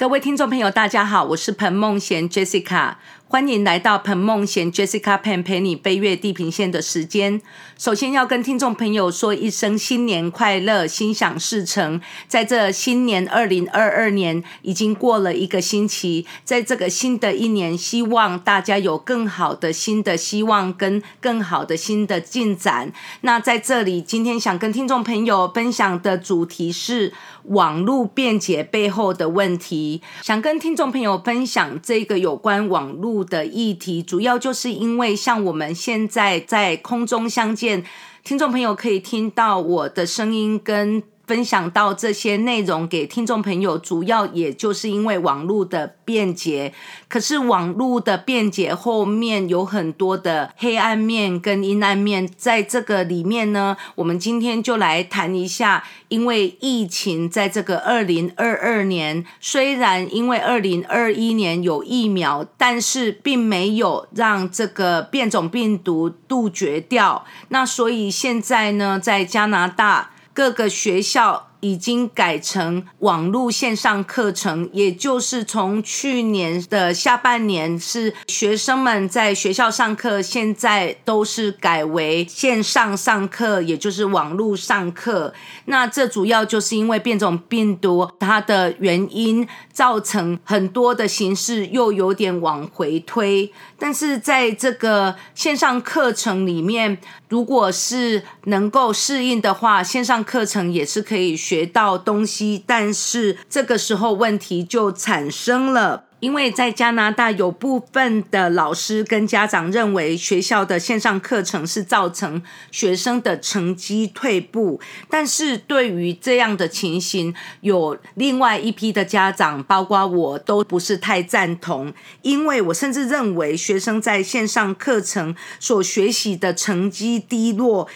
各位听众朋友，大家好，我是彭梦贤 Jessica，欢迎来到彭梦贤 Jessica Pan 陪你飞越地平线的时间。首先要跟听众朋友说一声新年快乐，心想事成。在这新年二零二二年已经过了一个星期，在这个新的一年，希望大家有更好的新的希望跟更好的新的进展。那在这里，今天想跟听众朋友分享的主题是网络便捷背后的问题。想跟听众朋友分享这个有关网络的议题，主要就是因为像我们现在在空中相见，听众朋友可以听到我的声音跟。分享到这些内容给听众朋友，主要也就是因为网络的便捷。可是网络的便捷后面有很多的黑暗面跟阴暗面，在这个里面呢，我们今天就来谈一下。因为疫情，在这个二零二二年，虽然因为二零二一年有疫苗，但是并没有让这个变种病毒杜绝掉。那所以现在呢，在加拿大。各个学校。已经改成网络线上课程，也就是从去年的下半年是学生们在学校上课，现在都是改为线上上课，也就是网络上课。那这主要就是因为变种病毒它的原因，造成很多的形式又有点往回推。但是在这个线上课程里面，如果是能够适应的话，线上课程也是可以。学到东西，但是这个时候问题就产生了，因为在加拿大有部分的老师跟家长认为学校的线上课程是造成学生的成绩退步，但是对于这样的情形，有另外一批的家长，包括我都不是太赞同，因为我甚至认为学生在线上课程所学习的成绩低落。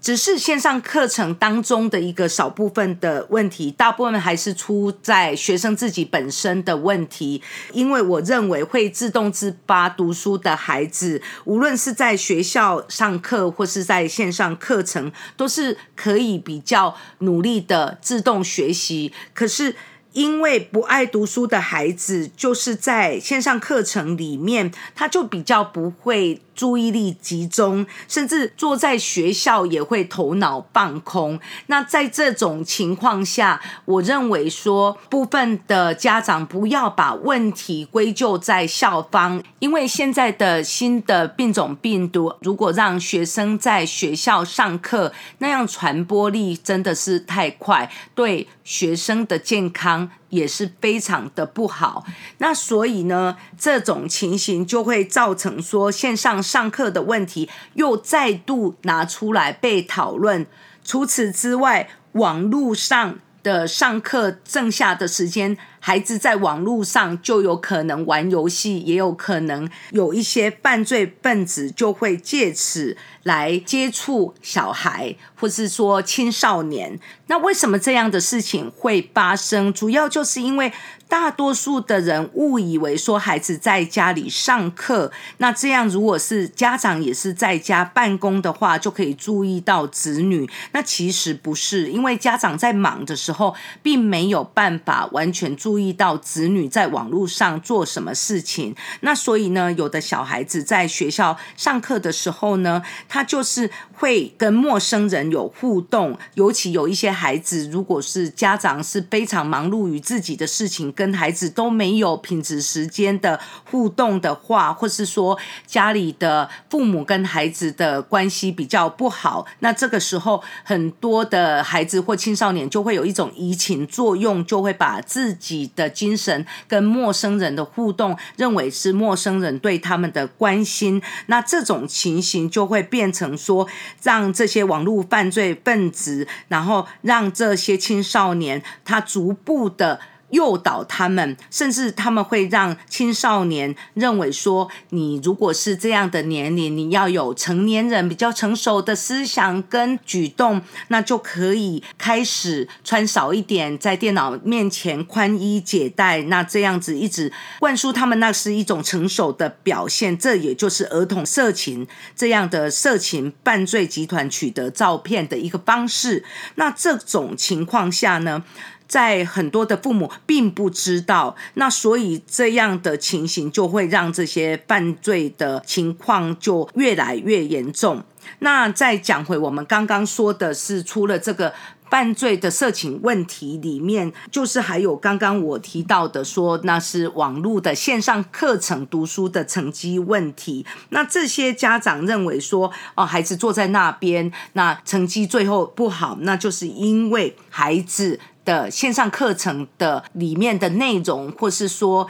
只是线上课程当中的一个少部分的问题，大部分还是出在学生自己本身的问题。因为我认为会自动自发读书的孩子，无论是在学校上课或是在线上课程，都是可以比较努力的自动学习。可是。因为不爱读书的孩子，就是在线上课程里面，他就比较不会注意力集中，甚至坐在学校也会头脑放空。那在这种情况下，我认为说部分的家长不要把问题归咎在校方，因为现在的新的变种病毒，如果让学生在学校上课，那样传播力真的是太快，对学生的健康。也是非常的不好，那所以呢，这种情形就会造成说线上上课的问题又再度拿出来被讨论。除此之外，网络上的上课剩下的时间。孩子在网络上就有可能玩游戏，也有可能有一些犯罪分子就会借此来接触小孩，或是说青少年。那为什么这样的事情会发生？主要就是因为大多数的人误以为说孩子在家里上课，那这样如果是家长也是在家办公的话，就可以注意到子女。那其实不是，因为家长在忙的时候，并没有办法完全注。注意到子女在网络上做什么事情，那所以呢，有的小孩子在学校上课的时候呢，他就是会跟陌生人有互动，尤其有一些孩子，如果是家长是非常忙碌于自己的事情，跟孩子都没有品质时间的互动的话，或是说家里的父母跟孩子的关系比较不好，那这个时候很多的孩子或青少年就会有一种移情作用，就会把自己。的精神跟陌生人的互动，认为是陌生人对他们的关心，那这种情形就会变成说，让这些网络犯罪分子，然后让这些青少年，他逐步的。诱导他们，甚至他们会让青少年认为说，你如果是这样的年龄，你要有成年人比较成熟的思想跟举动，那就可以开始穿少一点，在电脑面前宽衣解带，那这样子一直灌输他们，那是一种成熟的表现。这也就是儿童色情这样的色情犯罪集团取得照片的一个方式。那这种情况下呢？在很多的父母并不知道，那所以这样的情形就会让这些犯罪的情况就越来越严重。那再讲回我们刚刚说的是，除了这个。犯罪的色情问题里面，就是还有刚刚我提到的，说那是网络的线上课程读书的成绩问题。那这些家长认为说，哦，孩子坐在那边，那成绩最后不好，那就是因为孩子。的线上课程的里面的内容，或是说，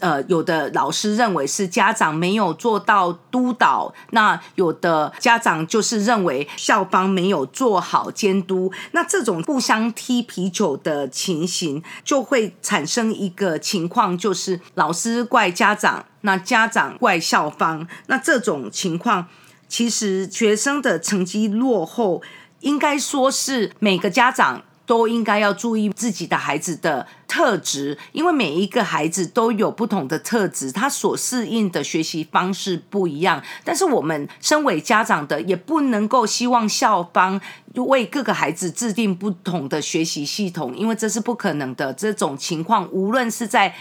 呃，有的老师认为是家长没有做到督导，那有的家长就是认为校方没有做好监督，那这种互相踢皮球的情形，就会产生一个情况，就是老师怪家长，那家长怪校方，那这种情况，其实学生的成绩落后，应该说是每个家长。都应该要注意自己的孩子的特质，因为每一个孩子都有不同的特质，他所适应的学习方式不一样。但是我们身为家长的，也不能够希望校方为各个孩子制定不同的学习系统，因为这是不可能的。这种情况，无论是在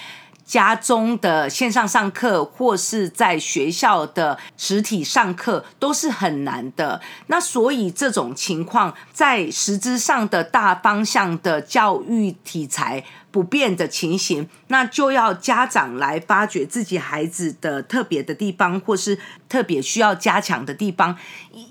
家中的线上上课，或是在学校的实体上课，都是很难的。那所以这种情况，在实质上的大方向的教育题材不变的情形，那就要家长来发掘自己孩子的特别的地方，或是特别需要加强的地方，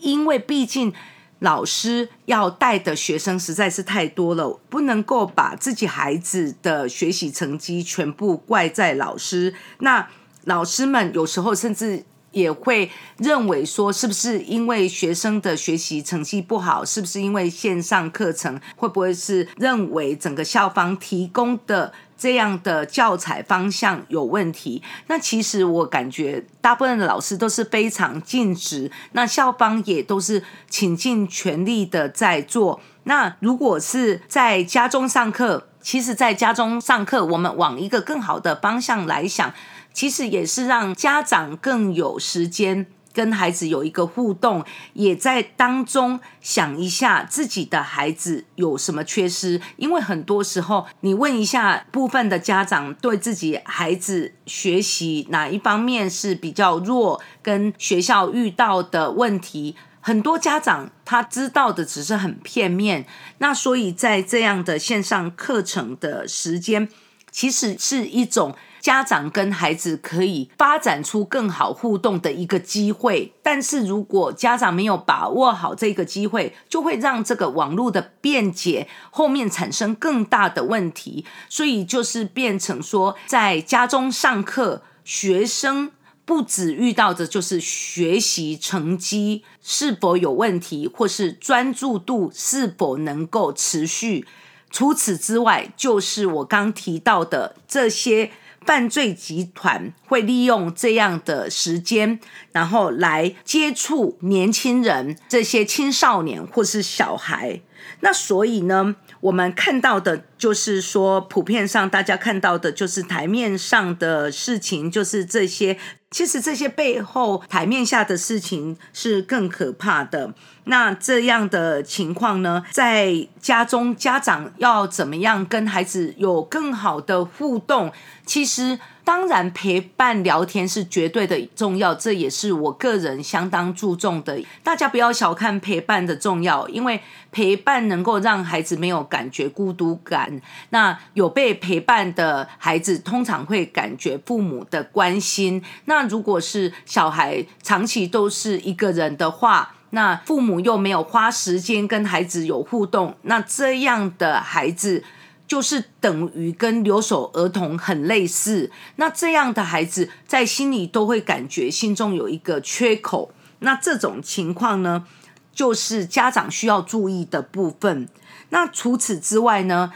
因为毕竟。老师要带的学生实在是太多了，不能够把自己孩子的学习成绩全部怪在老师。那老师们有时候甚至也会认为说，是不是因为学生的学习成绩不好？是不是因为线上课程？会不会是认为整个校方提供的？这样的教材方向有问题，那其实我感觉大部分的老师都是非常尽职，那校方也都是倾尽全力的在做。那如果是在家中上课，其实在家中上课，我们往一个更好的方向来想，其实也是让家长更有时间。跟孩子有一个互动，也在当中想一下自己的孩子有什么缺失，因为很多时候你问一下部分的家长对自己孩子学习哪一方面是比较弱，跟学校遇到的问题，很多家长他知道的只是很片面。那所以在这样的线上课程的时间，其实是一种。家长跟孩子可以发展出更好互动的一个机会，但是如果家长没有把握好这个机会，就会让这个网络的便捷后面产生更大的问题。所以就是变成说，在家中上课，学生不止遇到的就是学习成绩是否有问题，或是专注度是否能够持续。除此之外，就是我刚提到的这些。犯罪集团会利用这样的时间，然后来接触年轻人，这些青少年或是小孩。那所以呢，我们看到的就是说，普遍上大家看到的就是台面上的事情，就是这些。其实这些背后台面下的事情是更可怕的。那这样的情况呢，在家中家长要怎么样跟孩子有更好的互动？其实。当然，陪伴聊天是绝对的重要，这也是我个人相当注重的。大家不要小看陪伴的重要，因为陪伴能够让孩子没有感觉孤独感。那有被陪伴的孩子，通常会感觉父母的关心。那如果是小孩长期都是一个人的话，那父母又没有花时间跟孩子有互动，那这样的孩子。就是等于跟留守儿童很类似，那这样的孩子在心里都会感觉心中有一个缺口。那这种情况呢，就是家长需要注意的部分。那除此之外呢，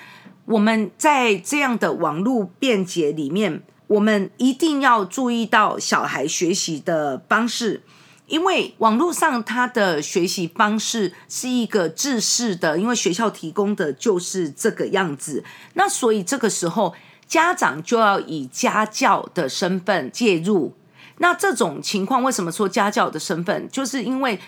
我们在这样的网络便捷里面，我们一定要注意到小孩学习的方式。因为网络上他的学习方式是一个制式的，因为学校提供的就是这个样子，那所以这个时候家长就要以家教的身份介入。那这种情况为什么说家教的身份？就是因为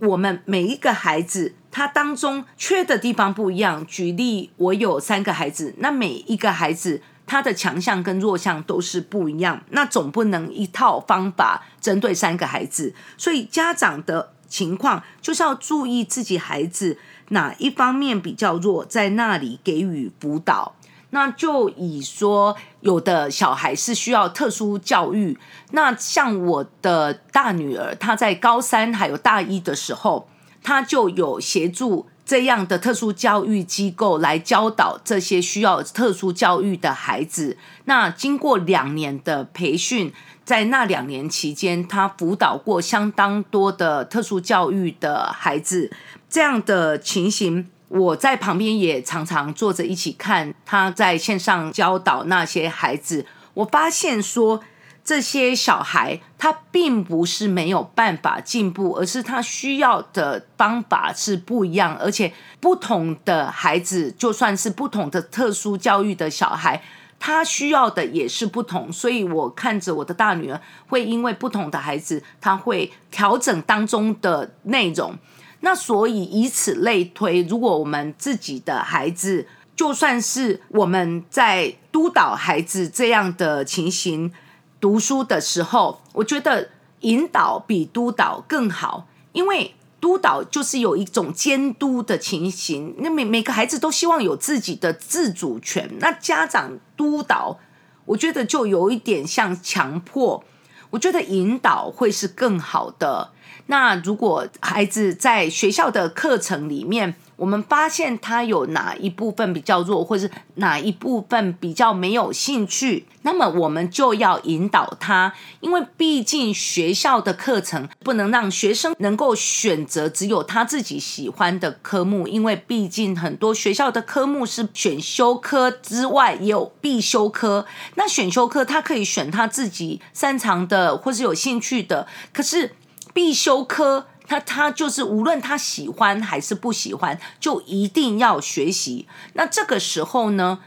我们每一个孩子他当中缺的地方不一样。举例，我有三个孩子，那每一个孩子他的强项跟弱项都是不一样，那总不能一套方法针对三个孩子。所以家长的情况就是要注意自己孩子哪一方面比较弱，在那里给予辅导。那就以说，有的小孩是需要特殊教育。那像我的大女儿，她在高三还有大一的时候，她就有协助这样的特殊教育机构来教导这些需要特殊教育的孩子。那经过两年的培训，在那两年期间，他辅导过相当多的特殊教育的孩子。这样的情形。我在旁边也常常坐着一起看他在线上教导那些孩子。我发现说，这些小孩他并不是没有办法进步，而是他需要的方法是不一样，而且不同的孩子，就算是不同的特殊教育的小孩，他需要的也是不同。所以我看着我的大女儿，会因为不同的孩子，他会调整当中的内容。那所以以此类推，如果我们自己的孩子，就算是我们在督导孩子这样的情形读书的时候，我觉得引导比督导更好，因为督导就是有一种监督的情形，那每每个孩子都希望有自己的自主权，那家长督导，我觉得就有一点像强迫，我觉得引导会是更好的。那如果孩子在学校的课程里面，我们发现他有哪一部分比较弱，或是哪一部分比较没有兴趣，那么我们就要引导他，因为毕竟学校的课程不能让学生能够选择只有他自己喜欢的科目，因为毕竟很多学校的科目是选修科之外也有必修科，那选修科他可以选他自己擅长的或是有兴趣的，可是。必修科，他他就是无论他喜欢还是不喜欢，就一定要学习。那这个时候呢，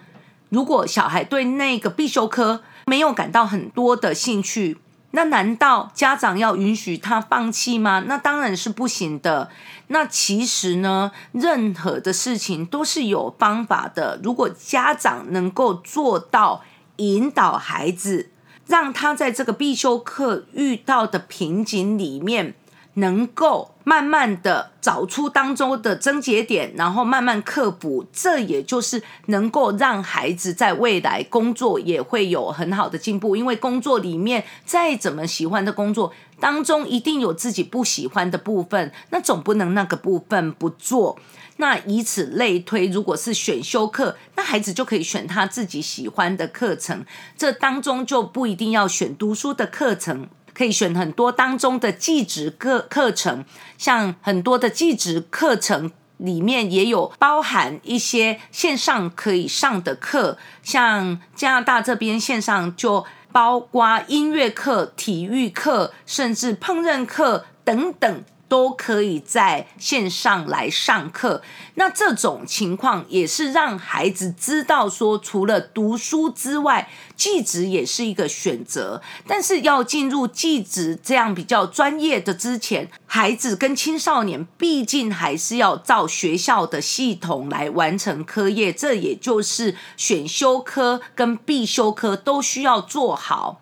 如果小孩对那个必修科没有感到很多的兴趣，那难道家长要允许他放弃吗？那当然是不行的。那其实呢，任何的事情都是有方法的。如果家长能够做到引导孩子。让他在这个必修课遇到的瓶颈里面，能够慢慢的找出当中的症结点，然后慢慢克服。这也就是能够让孩子在未来工作也会有很好的进步。因为工作里面再怎么喜欢的工作当中，一定有自己不喜欢的部分，那总不能那个部分不做。那以此类推，如果是选修课，那孩子就可以选他自己喜欢的课程。这当中就不一定要选读书的课程，可以选很多当中的技职课课程。像很多的技职课程里面也有包含一些线上可以上的课，像加拿大这边线上就包括音乐课、体育课，甚至烹饪课等等。都可以在线上来上课，那这种情况也是让孩子知道说，除了读书之外，技职也是一个选择。但是要进入技职这样比较专业的之前，孩子跟青少年毕竟还是要照学校的系统来完成科业，这也就是选修科跟必修科都需要做好。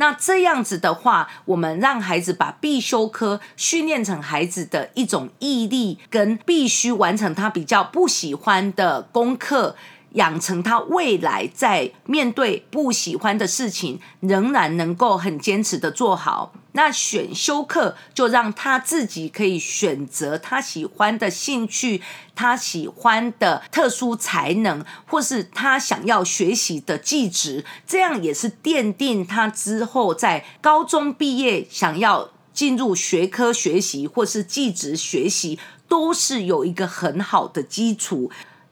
那这样子的话，我们让孩子把必修科训练成孩子的一种毅力，跟必须完成他比较不喜欢的功课。养成他未来在面对不喜欢的事情，仍然能够很坚持的做好。那选修课就让他自己可以选择他喜欢的兴趣，他喜欢的特殊才能，或是他想要学习的技职，这样也是奠定他之后在高中毕业想要进入学科学习或是技职学习，都是有一个很好的基础。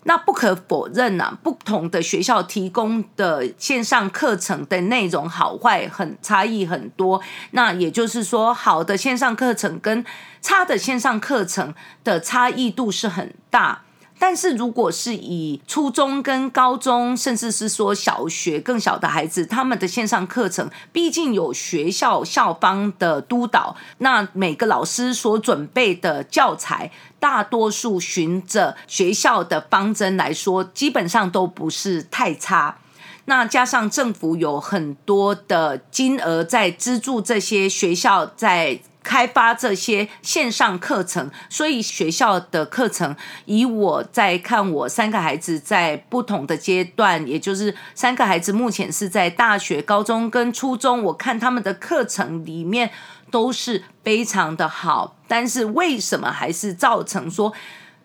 那不可否认呐，不同的学校提供的线上课程的内容好坏很差异很多。那也就是说，好的线上课程跟差的线上课程的差异度是很大。但是如果是以初中跟高中，甚至是说小学更小的孩子，他们的线上课程，毕竟有学校校方的督导，那每个老师所准备的教材，大多数循着学校的方针来说，基本上都不是太差。那加上政府有很多的金额在资助这些学校，在。开发这些线上课程，所以学校的课程，以我在看我三个孩子在不同的阶段，也就是三个孩子目前是在大学、高中跟初中，我看他们的课程里面都是非常的好，但是为什么还是造成说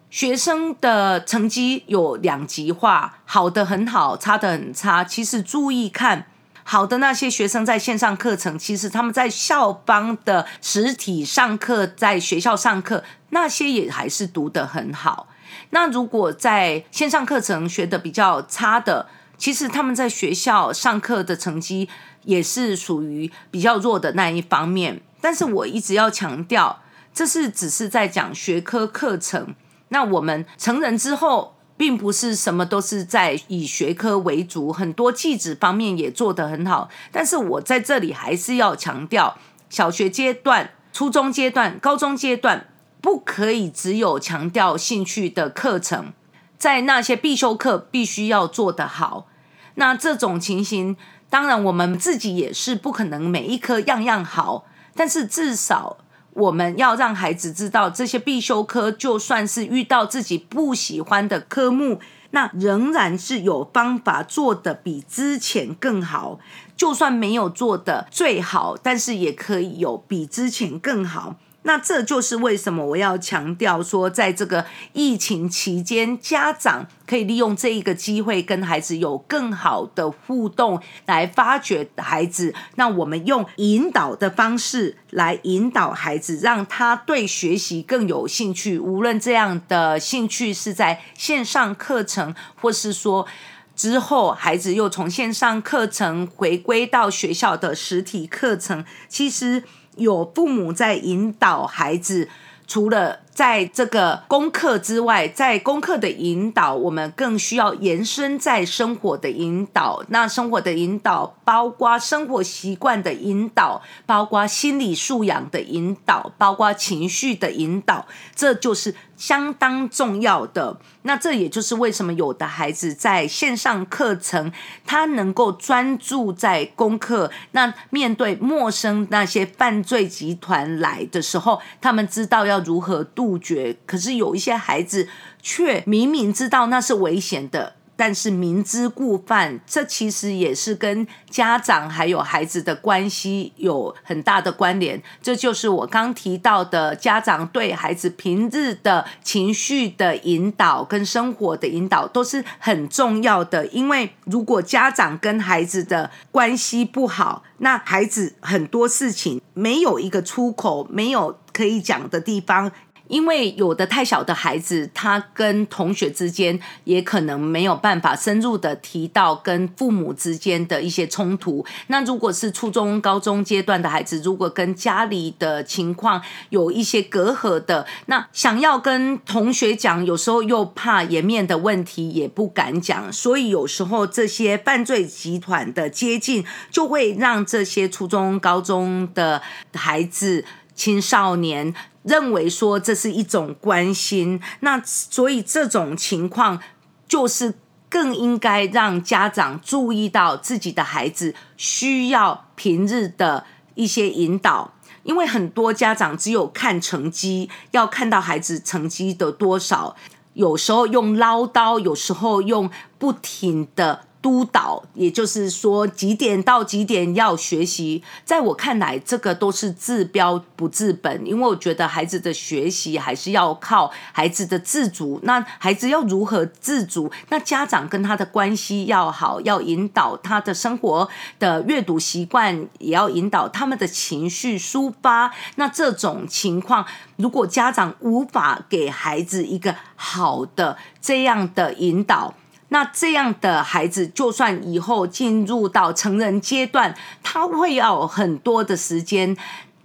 学生的成绩有两极化，好的很好，差的很差？其实注意看。好的，那些学生在线上课程，其实他们在校方的实体上课，在学校上课，那些也还是读得很好。那如果在线上课程学的比较差的，其实他们在学校上课的成绩也是属于比较弱的那一方面。但是我一直要强调，这是只是在讲学科课程。那我们成人之后。并不是什么都是在以学科为主，很多技职方面也做得很好。但是我在这里还是要强调，小学阶段、初中阶段、高中阶段，不可以只有强调兴趣的课程，在那些必修课必须要做得好。那这种情形，当然我们自己也是不可能每一科样样好，但是至少。我们要让孩子知道，这些必修科就算是遇到自己不喜欢的科目，那仍然是有方法做的比之前更好。就算没有做的最好，但是也可以有比之前更好。那这就是为什么我要强调说，在这个疫情期间，家长可以利用这一个机会跟孩子有更好的互动，来发掘孩子。那我们用引导的方式来引导孩子，让他对学习更有兴趣。无论这样的兴趣是在线上课程，或是说之后孩子又从线上课程回归到学校的实体课程，其实。有父母在引导孩子，除了在这个功课之外，在功课的引导，我们更需要延伸在生活的引导。那生活的引导，包括生活习惯的引导，包括心理素养的引导，包括情绪的引导，这就是。相当重要的，那这也就是为什么有的孩子在线上课程，他能够专注在功课。那面对陌生那些犯罪集团来的时候，他们知道要如何杜绝。可是有一些孩子却明明知道那是危险的。但是明知故犯，这其实也是跟家长还有孩子的关系有很大的关联。这就是我刚提到的，家长对孩子平日的情绪的引导跟生活的引导都是很重要的。因为如果家长跟孩子的关系不好，那孩子很多事情没有一个出口，没有可以讲的地方。因为有的太小的孩子，他跟同学之间也可能没有办法深入的提到跟父母之间的一些冲突。那如果是初中、高中阶段的孩子，如果跟家里的情况有一些隔阂的，那想要跟同学讲，有时候又怕颜面的问题，也不敢讲。所以有时候这些犯罪集团的接近，就会让这些初中、高中的孩子。青少年认为说这是一种关心，那所以这种情况就是更应该让家长注意到自己的孩子需要平日的一些引导，因为很多家长只有看成绩，要看到孩子成绩的多少，有时候用唠叨，有时候用不停的。督导，也就是说几点到几点要学习，在我看来，这个都是治标不治本，因为我觉得孩子的学习还是要靠孩子的自主。那孩子要如何自主？那家长跟他的关系要好，要引导他的生活的阅读习惯，也要引导他们的情绪抒发。那这种情况，如果家长无法给孩子一个好的这样的引导，那这样的孩子，就算以后进入到成人阶段，他会要很多的时间，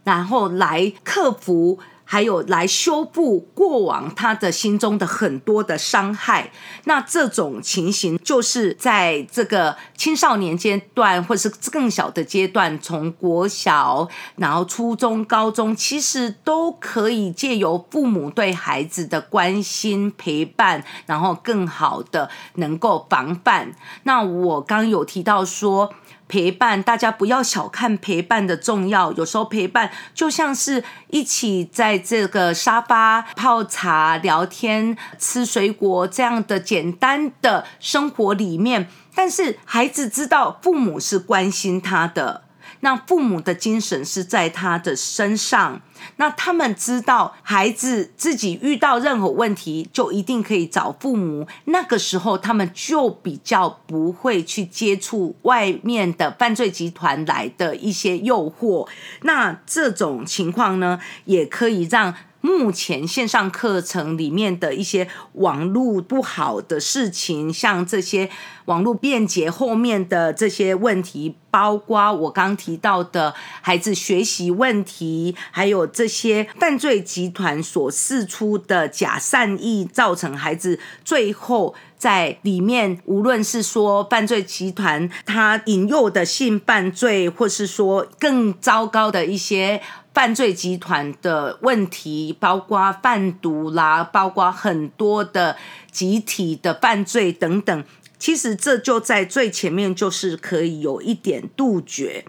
然后来克服还有来修复过往他的心中的很多的伤害。那这种情形，就是在这个青少年阶段，或是更小的阶段，从国小，然后初中、高中，其实都可以借由父母对孩子的关心陪伴，然后更好的能够防范。那我刚有提到说。陪伴大家不要小看陪伴的重要，有时候陪伴就像是一起在这个沙发泡茶、聊天、吃水果这样的简单的生活里面，但是孩子知道父母是关心他的。那父母的精神是在他的身上，那他们知道孩子自己遇到任何问题，就一定可以找父母。那个时候，他们就比较不会去接触外面的犯罪集团来的一些诱惑。那这种情况呢，也可以让。目前线上课程里面的一些网络不好的事情，像这些网络便捷后面的这些问题，包括我刚提到的孩子学习问题，还有这些犯罪集团所释出的假善意，造成孩子最后在里面，无论是说犯罪集团他引诱的性犯罪，或是说更糟糕的一些。犯罪集团的问题，包括贩毒啦，包括很多的集体的犯罪等等。其实这就在最前面，就是可以有一点杜绝。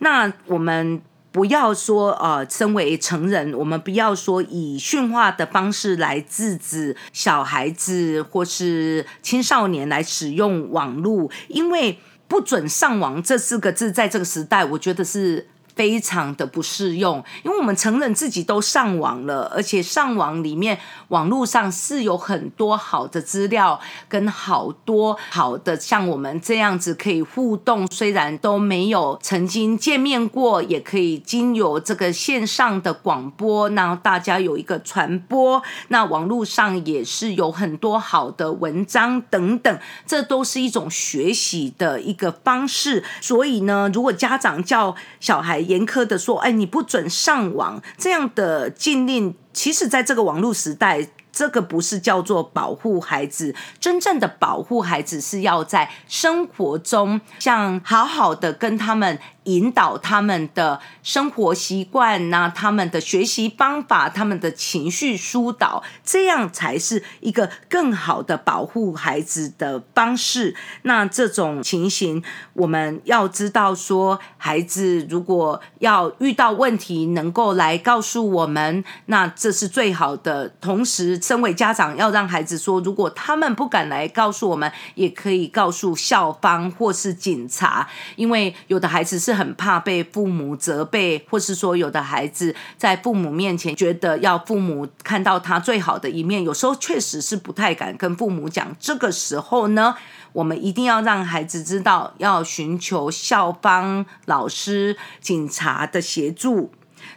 那我们不要说呃，身为成人，我们不要说以驯化的方式来制止小孩子或是青少年来使用网络，因为不准上网这四个字，在这个时代，我觉得是。非常的不适用，因为我们承认自己都上网了，而且上网里面网络上是有很多好的资料，跟好多好的像我们这样子可以互动，虽然都没有曾经见面过，也可以经由这个线上的广播，让大家有一个传播。那网络上也是有很多好的文章等等，这都是一种学习的一个方式。所以呢，如果家长叫小孩，严苛的说，哎，你不准上网，这样的禁令，其实在这个网络时代。这个不是叫做保护孩子，真正的保护孩子是要在生活中，像好好的跟他们引导他们的生活习惯呐，他们的学习方法，他们的情绪疏导，这样才是一个更好的保护孩子的方式。那这种情形，我们要知道说，孩子如果要遇到问题，能够来告诉我们，那这是最好的。同时，身为家长，要让孩子说，如果他们不敢来告诉我们，也可以告诉校方或是警察，因为有的孩子是很怕被父母责备，或是说有的孩子在父母面前觉得要父母看到他最好的一面，有时候确实是不太敢跟父母讲。这个时候呢，我们一定要让孩子知道，要寻求校方、老师、警察的协助。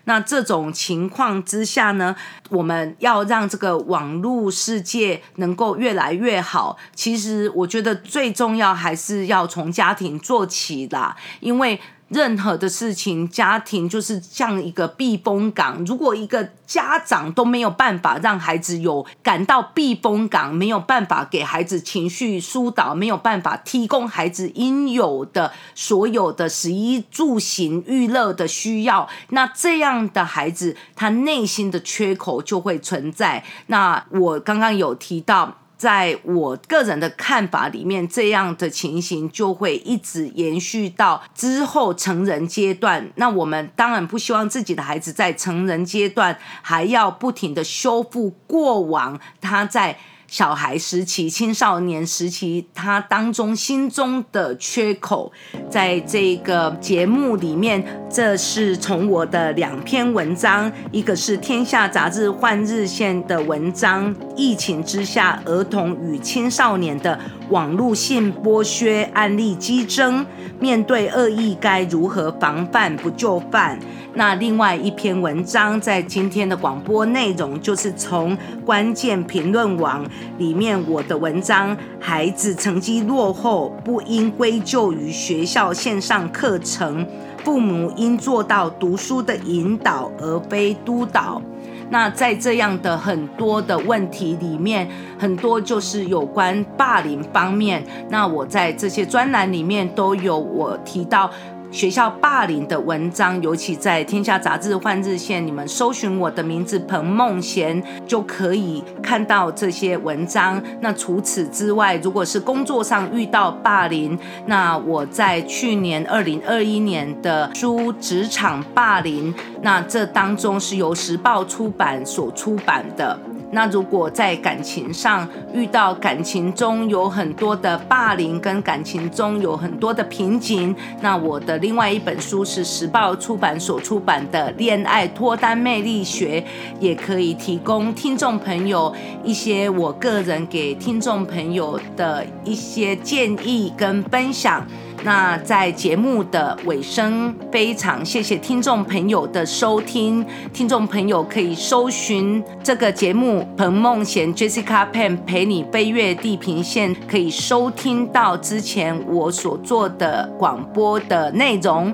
那这种情况之下呢，我们要让这个网络世界能够越来越好。其实我觉得最重要还是要从家庭做起啦，因为。任何的事情，家庭就是像一个避风港。如果一个家长都没有办法让孩子有感到避风港，没有办法给孩子情绪疏导，没有办法提供孩子应有的所有的食衣住行娱乐的需要，那这样的孩子他内心的缺口就会存在。那我刚刚有提到。在我个人的看法里面，这样的情形就会一直延续到之后成人阶段。那我们当然不希望自己的孩子在成人阶段还要不停的修复过往他在。小孩时期、青少年时期，他当中心中的缺口，在这个节目里面，这是从我的两篇文章，一个是《天下杂志》换日线的文章，《疫情之下儿童与青少年的网络性剥削案例激增，面对恶意该如何防范不就范》。那另外一篇文章，在今天的广播内容，就是从关键评论网里面我的文章：孩子成绩落后，不应归咎于学校线上课程，父母应做到读书的引导，而非督导。那在这样的很多的问题里面，很多就是有关霸凌方面。那我在这些专栏里面都有我提到。学校霸凌的文章，尤其在《天下杂志》换日线，你们搜寻我的名字彭梦贤，就可以看到这些文章。那除此之外，如果是工作上遇到霸凌，那我在去年二零二一年的书《职场霸凌》，那这当中是由时报出版所出版的。那如果在感情上遇到感情中有很多的霸凌，跟感情中有很多的瓶颈，那我的另外一本书是时报出版所出版的《恋爱脱单魅力学》，也可以提供听众朋友一些我个人给听众朋友的一些建议跟分享。那在节目的尾声，非常谢谢听众朋友的收听。听众朋友可以搜寻这个节目《彭梦贤 Jessica Pan 陪你飞越地平线》，可以收听到之前我所做的广播的内容。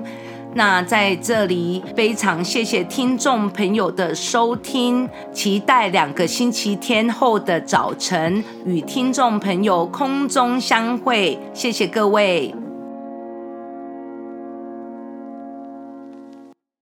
那在这里非常谢谢听众朋友的收听，期待两个星期天后的早晨与听众朋友空中相会。谢谢各位。